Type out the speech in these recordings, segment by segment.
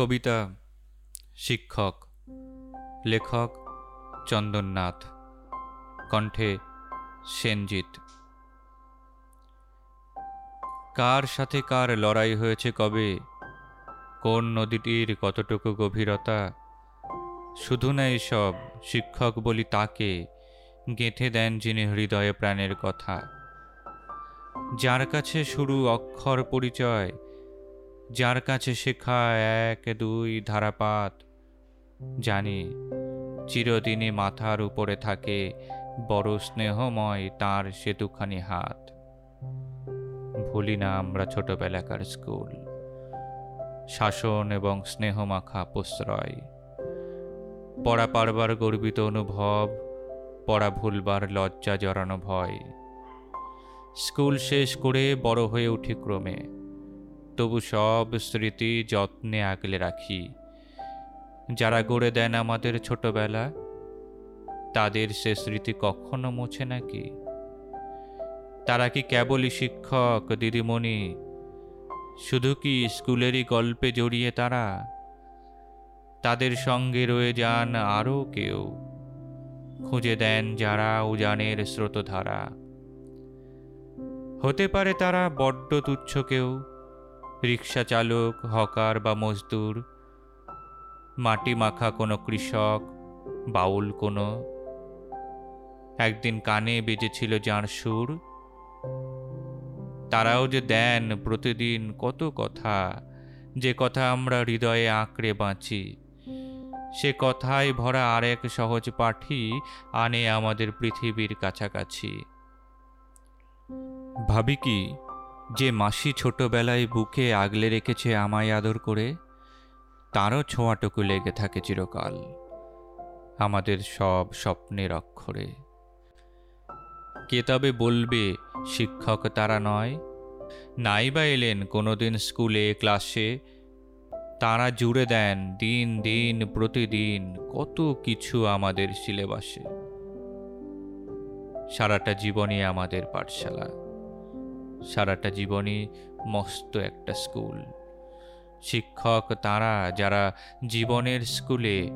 কবিতা শিক্ষক, লেখক চন্দননাথ, কণ্ঠে সেনজিৎ। কার সাথে কার লড়াই হয়েছে কবে? কোন নদীটির কতটুকু গভীরতা? শুধু না সব শিক্ষক বলি তাকে গেঁথে দেন যিনি হৃদয়ে প্রাণের কথা। যার কাছে শুরু অক্ষর পরিচয় যার কাছে শেখা এক, দুই ধারাপাত। জানি চিরদিনই মাথার উপরে থাকে বড় স্নেহময় তার সে দুখানি হাত। ভুলি না আমরা ছোটবেলাকার স্কুল। শাসন এবং স্নেহমাখা প্রশ্রয়। পড়া পারবার গর্বিত অনুভব, পড়া ভুলবার লজ্জা জড়ানো ভয়। স্কুল শেষ করে বড় হয়ে উঠি ক্রমে। তবু সব স্মৃতি যত্নে আগলে রাখি। যারা গড়ে দেন আমাদের ছোটবেলা, তাদের সে স্মৃতি কখনো মোছে নাকি তারা কি কেবলই শিক্ষক, দিদিমণি, শুধু কি স্কুলেরই গল্পে জড়িয়ে তারা? তাদের সঙ্গে রয়ে যান আরও কেউ। খুঁজে দেন যারা উজানের স্রোতধারা। হতে পারে তারা বড্ড তুচ্ছ কেউ রিক্সা চালক, হকার বা মজদুর, মাটি মাখা কোনো কৃষক, বাউল কোনো। একদিন কানে বেজেছিল যাঁর সুর, তারাও যে দেন প্রতিদিন কত কথা, যে কথা আমরা হৃদয়ে আঁকড়ে বাঁচি, সে কথায় ভরা আরেক সহজ পাঠি আনে আমাদের পৃথিবীর কাছাকাছি। ভাবি কি যে মাসি ছোটবেলায় বুকে আগলে রেখেছে আমায় আদর করে, তারও ছোঁয়াটুকু লেগে থাকে চিরকাল আমাদের সব স্বপ্নের অক্ষরে। কে তবে বলবে, শিক্ষক তারা নয়। নাই বা এলেন কোনোদিন স্কুলে, ক্লাসে। তারা জুড়ে দেন দিন দিন, প্রতিদিন কত কিছু আমাদের সিলেবাসে। সারাটা জীবনই আমাদের পাঠশালা। সারাটা জীবনই মস্ত একটা স্কুল। শিক্ষক তারা যারা জীবনের স্কুলে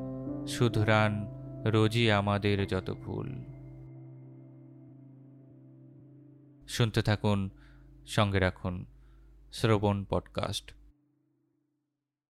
সুধরান রোজই আমাদের যত ভুল। শুনতে থাকুন, সঙ্গে রাখুন শ্রবণ পডকাস্ট।